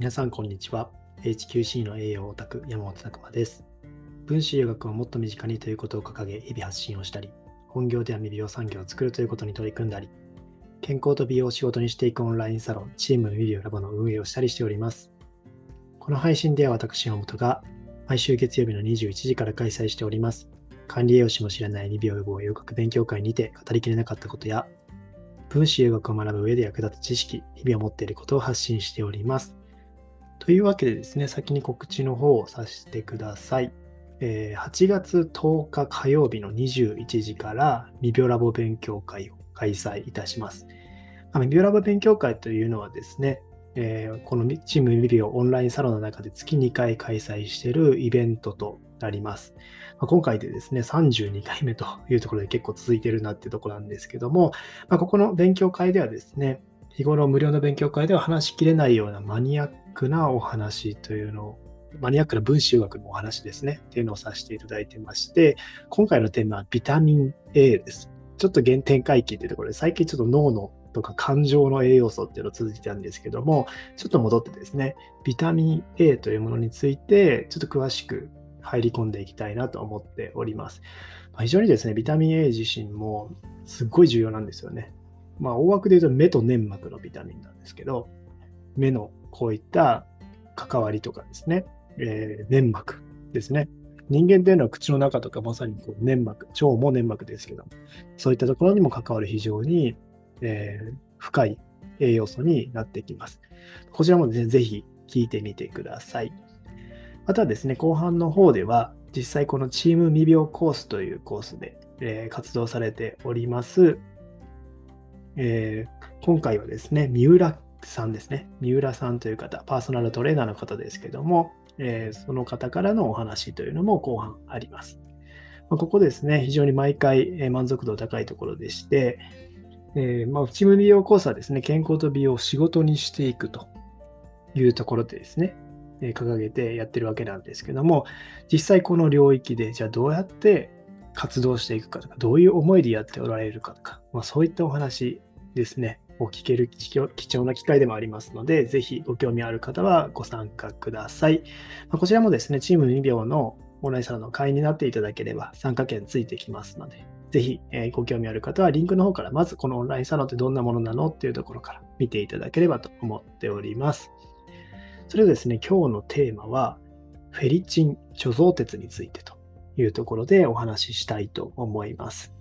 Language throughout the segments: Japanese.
皆さん、こんにちは。HQC の栄養オタク、山本拓馬です。分子医学をもっと身近にということを掲げ、日々発信をしたり、本業では未美容産業を作るということに取り組んだり、健康と美容を仕事にしていくオンラインサロン、チーム未美容ラボの運営をしたりしております。この配信では私、山本が、毎週月曜日の21時から開催しております。管理栄養士も知らない未美容予防洋学勉強会にて語りきれなかったことや、分子医学を学ぶ上で役立つ知識、日々を持っていることを発信しております。というわけでですね、先に告知の方をさせてください。えー8月10日火曜日の21時から未病ラボ勉強会を開催いたします。まあ未病ラボ勉強会というのはですね、このチーム未病オオンラインサロンの中で月2回開催しているイベントとなります。今回でですね、32回目というところで結構続いてるなっていうところなんですけども、ここの勉強会ではですね、日頃無料の勉強会では話しきれないようなマニアックックなお話というのを、マニアックな分子学のお話ですね、っていうのをさせていただいてまして、今回のテーマはビタミン A です。ちょっと原点回帰っていうところで、最近ちょっと脳のとか感情の栄養素っていうのを続いてたんですけども、ちょっと戻ってですね、ビタミン A というものについて、ちょっと詳しく入り込んでいきたいなと思っております。まあ非常にですね、ビタミン A 自身もすっごい重要なんですよね。まあ、大枠で言うと目と粘膜のビタミンなんですけど、目のこういった関わりとかですね、えー粘膜ですね。人間っていうのは口の中とかまさにこう粘膜、腸も粘膜ですけども、そういったところにも関わる非常に、えー深い栄養素になってきます。こちらもね、ぜひ聞いてみてください。またですね、後半の方では、実際このチーム未病コースというコースで、えー活動されております、えー今回はですね、三浦さんですね。三浦さんという方、パーソナルトレーナーの方ですけども、えーその方からのお話というのも後半あります。まあここですね、非常に毎回満足度高いところでして、えーまあ、チーム美容コースはですね、健康と美容を仕事にしていくというところでですね、え掲げてやってるわけなんですけども、実際この領域で、じゃあどうやって活動していくかとか、どういう思いでやっておられるかとか、まあ、そういったお話ですね、を聞ける貴重な機会でもありますので、ぜひご興味ある方はご参加ください。まあこちらもですね、チーム2秒のオンラインサロンの会員になっていただければ参加券ついてきますので、ぜひ、えご興味ある方はリンクの方からまずこのオンラインサロンってどんなものなのっていうところから見ていただければと思っております。それでですね、今日のテーマは、フェリチン貯蔵鉄についてというところでお話ししたいと思います。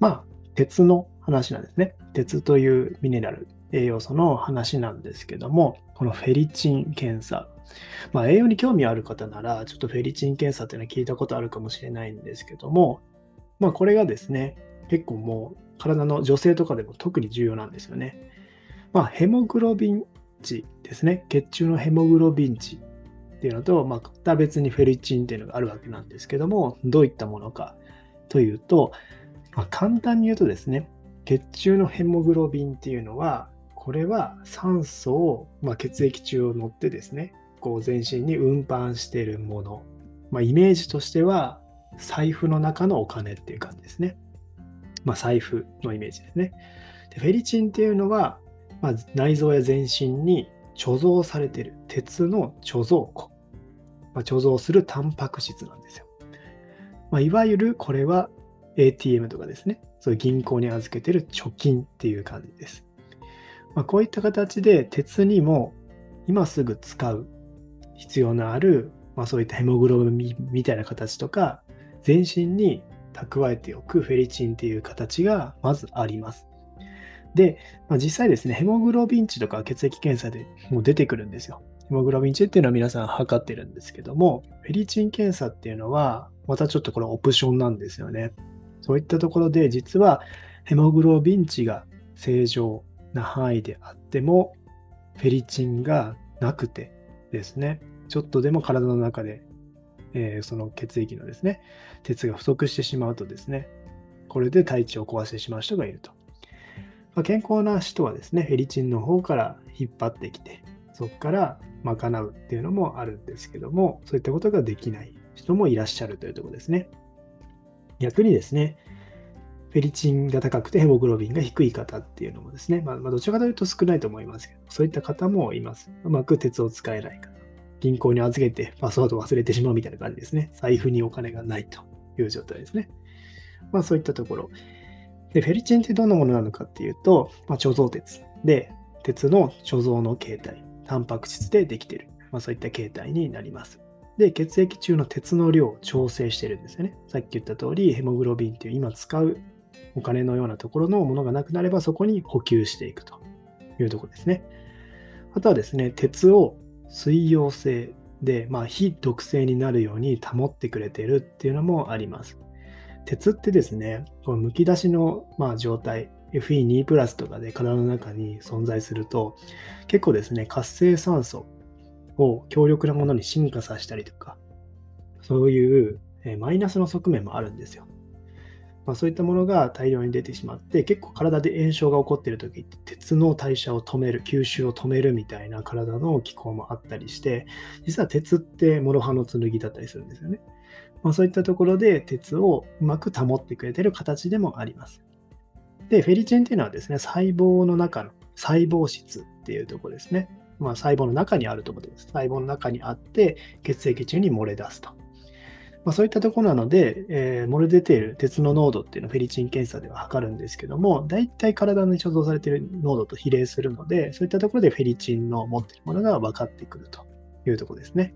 まあ、鉄の話なんですね。鉄というミネラル、栄養素の話なんですけども、このフェリチン検査。まあ、栄養に興味ある方なら、ちょっとフェリチン検査っていうのは聞いたことあるかもしれないんですけども、まあ、これがですね、結構もう体の女性とかでも特に重要なんですよね。まあ、ヘモグロビン値ですね。血中のヘモグロビン値っていうのと、まあ、また別にフェリチンっていうのがあるわけなんですけども、どういったものかというと、まあ、簡単に言うとですね、血中のヘモグロビンっていうのは、これは酸素を、まあ、血液中を乗ってですね、こう全身に運搬してるもの。まあ、イメージとしては、財布の中のお金っていう感じですね。まあ、財布のイメージですね。でフェリチンっていうのは、ま、内臓や全身に貯蔵されてる鉄の貯蔵庫、ま、貯蔵するタンパク質なんですよ。ま、いわゆるこれは ATM とかですね、そういう銀行に預けてる貯金っていう感じです。まあ、こういった形で鉄にも今すぐ使う必要のある、まあ、そういったヘモグロビンみたいな形とか、全身に蓄えておくフェリチンっていう形がまずあります。で、まあ、実際ですね、ヘモグロビン値とか血液検査でもう出てくるんですよ。ヘモグロビン値っていうのは皆さん測ってるんですけども、フェリチン検査っていうのは、またちょっとこれオプションなんですよね。そういったところで、実はヘモグロビン値が正常な範囲であっても、フェリチンがなくてですね、ちょっとでも体の中で、えーその血液のですね、鉄が不足してしまうとですね、これで体調を壊してしまう人がいると。まあ、健康な人はですね、フェリチンの方から引っ張ってきて、そこから賄うっていうのもあるんですけども、そういったことができない人もいらっしゃるというとこですね。逆にですね、フェリチンが高くてヘモグロビンが低い方っていうのもですね、まあ、まあ、どちらかというと少ないと思いますけど、そういった方もいます。うまく鉄を使えない方。銀行に預けてパスワードを忘れてしまうみたいな感じですね。財布にお金がないという状態ですね。まあそういったところ。で、フェリチンってどんなものなのかっていうと、まあ、貯蔵鉄で、鉄の貯蔵の形態、タンパク質でできている。まあ、そういった形態になります。で、血液中の鉄の量を調整してるんですよね。さっき言った通り、ヘモグロビンっていう今使うお金のようなところのものがなくなれば、そこに補給していくというところですね。あとはですね、鉄を水溶性で、まあ、非毒性になるように保ってくれてるっていうのもあります。鉄ってですね、このむき出しの、まあ、状態、FE2 プラスとかで体の中に存在すると、結構ですね、活性酸素を強力なものに進化させたりとか、そういうマイナスの側面もあるんですよ。まあ、そういったものが大量に出てしまって、結構体で炎症が起こってる時って鉄の代謝を止める、吸収を止めるみたいな体の機構もあったりして、実は鉄って諸刃の剣だったりするんですよね。まあ、そういったところで鉄をうまく保ってくれてる形でもあります。で、フェリチンっていうのはですね、細胞の中の細胞質っていうとこですね。まあ、細胞の中にあるというころです。細胞の中にあって、血液中に漏れ出すと。まあ、そういったところなので、えー、漏れ出ている鉄の濃度っていうのをフェリチン検査では測るんですけども、大体体に貯蔵されている濃度と比例するので、そういったところでフェリチンの持っているものが分かってくるというところですね。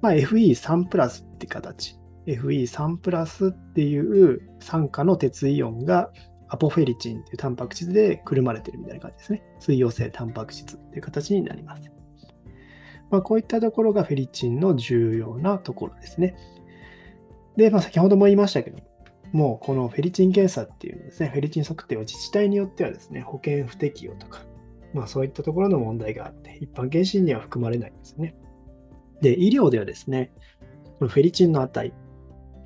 まあ、FE3 プラスって形。FE3 プラスっていう酸化の鉄イオンがアポフェリチンっていうタンパク質でくるまれてるみたいな感じですね。水溶性タンパク質っていう形になります。まあ、こういったところがフェリチンの重要なところですね。で、まあ、先ほども言いましたけども、うこのフェリチン検査っていうのですね、フェリチン測定は自治体によってはですね、保険不適用とか、まあそういったところの問題があって、一般検診には含まれないんですね。で、医療ではですね、このフェリチンの値っ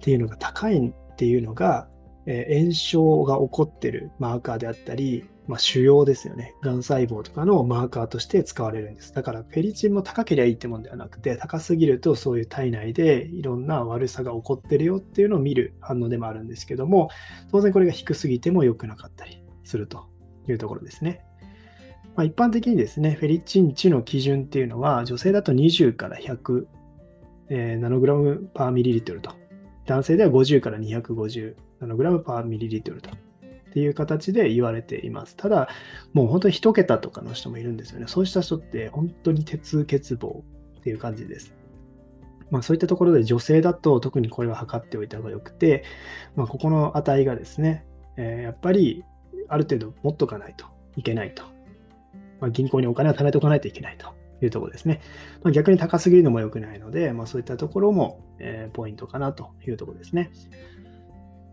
ていうのが高いっていうのが、え、炎症が起こってるマーカーであったり、まあ、腫瘍ですよね。がん細胞とかのマーカーとして使われるんです。だからフェリチンも高ければいいってもんではなくて、高すぎるとそういう体内でいろんな悪さが起こってるよっていうのを見る反応でもあるんですけども、当然これが低すぎても良くなかったりするというところですね。まあ、一般的にですね、フェリチン値の基準っていうのは、女性だと20から100、え、ナノグラムパーミリリットルと、男性では50から250ナノグラムパーミリリットルとっていう形で言われています。ただ、もう本当に1桁とかの人もいるんですよね。そうした人って本当に鉄欠乏っていう感じです。まあ、そういったところで女性だと特にこれは測っておいた方がよくて、まあ、ここの値がですね、えー、やっぱりある程度持っとかないといけないと。まあ、銀行にお金を貯めておかないといけないというところですね。まあ、逆に高すぎるのも良くないので、まあ、そういったところも、えー、ポイントかなというところですね。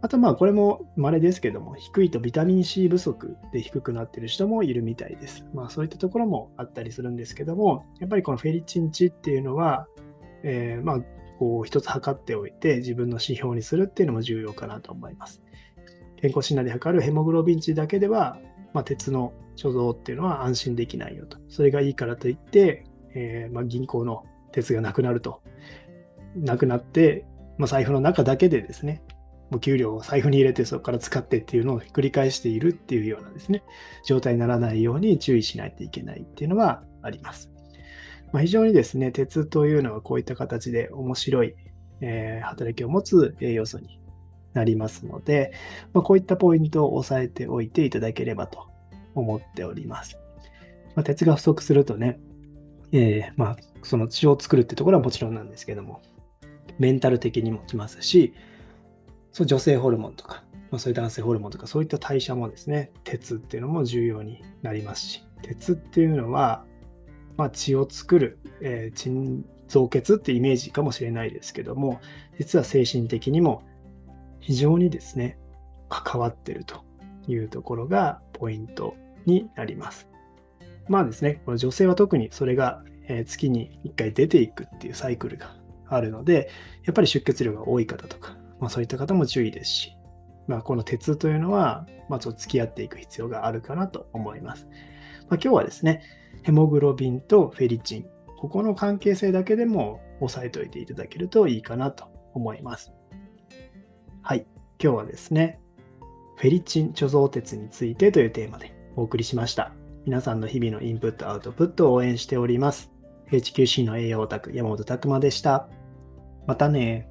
あとまあこれも稀ですけども、低いとビタミン C 不足で低くなっている人もいるみたいです。まあそういったところもあったりするんですけども、やっぱりこのフェリチン値っていうのは、えー、まあこう一つ測っておいて自分の指標にするっていうのも重要かなと思います。健康診断で測るヘモグロビン値だけでは、まあ、鉄の貯蔵っていうのは安心できないよと。それがいいからといって、えー、まあ、銀行の鉄がなくなると。なくなって、まあ、財布の中だけでですね、お給料を財布に入れてそこから使ってっていうのを繰り返しているっていうようなですね、状態にならないように注意しないといけないっていうのはあります。まあ、非常にですね、鉄というのはこういった形で面白い、えー、働きを持つ栄養素になりますので、まあ、こういったポイントを押さえておいていただければと思っております。まあ、鉄が不足するとね、えー、まあ、その血を作るってところはもちろんなんですけども、メンタル的にもきますし、そう女性ホルモンとか、まあ、そういう男性ホルモンとか、そういった代謝もですね、鉄っていうのも重要になりますし、鉄っていうのは、まあ、血を作る、えー、腎臓血ってイメージかもしれないですけども、実は精神的にも非常にですね、関わってるというところがポイントになります。まあですね、この女性は特にそれが月に1回出ていくっていうサイクルがあるので、やっぱり出血量が多い方とか、まあ、そういった方も注意ですし、まあ、この鉄というのは、まあ、ちょっと付き合っていく必要があるかなと思います。まあ、今日はですね、ヘモグロビンとフェリチン、ここの関係性だけでも押さえておいていただけるといいかなと思います。はい、今日はですね、フェリチン貯蔵鉄についてというテーマでお送りしました。皆さんの日々のインプット、アウトプットを応援しております。HQC の栄養オタク山本拓馬でした。またね